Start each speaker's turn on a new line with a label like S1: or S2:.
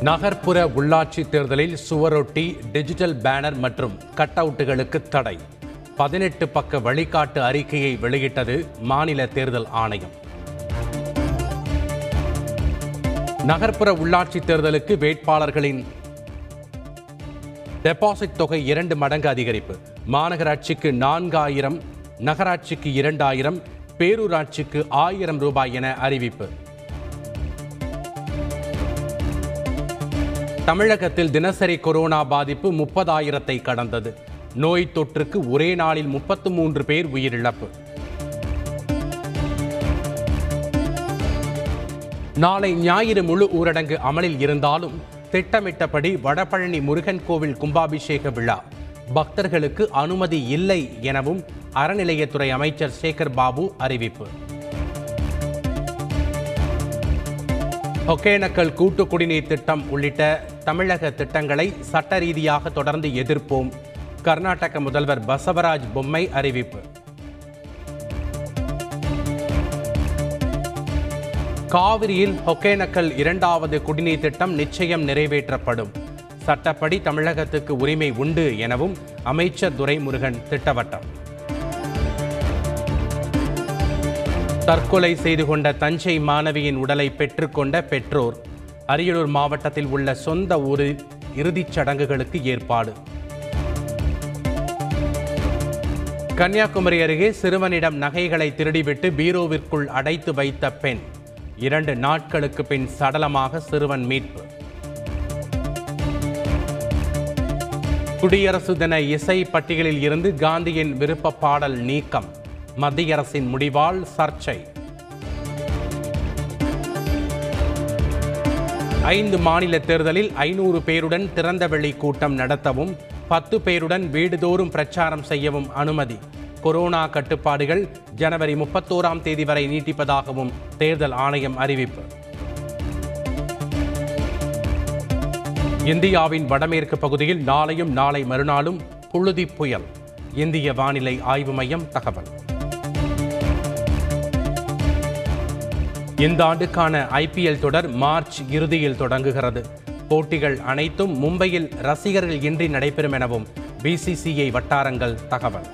S1: நகர்ப்புற உள்ளாட்சி தேர்தலில் சுவரொட்டி டிஜிட்டல் பேனர் மற்றும் கட் அவுட்டுகளுக்கு தடை. பதினெட்டு பக்க வழிகாட்டு அறிக்கையை வெளியிட்டது மாநில தேர்தல் ஆணையம். நகர்ப்புற உள்ளாட்சி தேர்தலுக்கு வேட்பாளர்களின் டெபாசிட் தொகை இரண்டு மடங்கு அதிகரிப்பு. மாநகராட்சிக்கு நான்காயிரம் நகராட்சிக்கு இரண்டாயிரம் பேரூராட்சிக்கு ஆயிரம் ரூபாய் என அறிவிப்பு. தமிழகத்தில் தினசரி கொரோனா பாதிப்பு முப்பதாயிரத்தை கடந்தது. நோய் தொற்றுக்கு ஒரே நாளில் முப்பத்து மூன்று பேர் உயிரிழப்பு. நாளை ஞாயிறு முழு ஊரடங்கு அமலில் இருந்தாலும் திட்டமிட்டபடி வடபழனி முருகன் கோவில் கும்பாபிஷேக விழா. பக்தர்களுக்கு அனுமதி இல்லை எனவும் அறநிலையத்துறை அமைச்சர் சேகர் பாபு அறிவிப்பு. ஒகேனக்கல் கூட்டு குடிநீர் திட்டம் உள்ளிட்ட தமிழக திட்டங்களை சட்ட ரீதியாக தொடர்ந்து எதிர்ப்போம். கர்நாடக முதல்வர் பசவராஜ் பொம்மை அறிவிப்பு. காவிரியில் ஒகேனக்கல் இரண்டாவது குடிநீர் திட்டம் நிச்சயம் நிறைவேற்றப்படும். சட்டப்படி தமிழகத்துக்கு உரிமை உண்டு எனவும் அமைச்சர் துரைமுருகன் திட்டவட்டம். தற்கொலை செய்து கொண்ட தஞ்சை மாணவியின் உடலை பெற்றுக்கொண்ட பெற்றோர் அரியலூர் மாவட்டத்தில் உள்ள சொந்த ஊரில் இறுதிச் சடங்குகளுக்கு ஏற்பாடு. கன்னியாகுமரி அருகே சிறுவனிடம் நகைகளை திருடிவிட்டு பீரோவிற்குள் அடைத்து வைத்த பெண் இரண்டு நாட்களுக்கு பின் சடலமாக சிறுவன் மீட்பு. குடியரசு தின இசை பட்டியலில் இருந்து காந்தியின் விருப்ப பாடல் நீக்கம். மத்திய அரசின் முடிவால் சர்ச்சை. ஐந்து மாநில தேர்தலில் ஐநூறு பேருடன் திறந்தவெளி கூட்டம் நடத்தவும் பத்து பேருடன் வீடுதோறும் பிரச்சாரம் செய்யவும் அனுமதி. கொரோனா கட்டுப்பாடுகள் ஜனவரி முப்பத்தோராம் தேதி வரை நீட்டிப்பதாகவும் தேர்தல் ஆணையம் அறிவிப்பு. இந்தியாவின் வடமேற்கு பகுதியில் நாளையும் நாளை மறுநாளும் புழுதி புயல். இந்திய வானிலை ஆய்வு மையம் தகவல். இந்த ஆண்டுக்கான ஐபிஎல் தொடர் மார்ச் இறுதியில் தொடங்குகிறது. போட்டிகள் அனைத்தும் மும்பையில் ரசிகர்கள் இன்றி நடைபெறும் எனவும் பிசிசிஐ வட்டாரங்கள் தகவல்.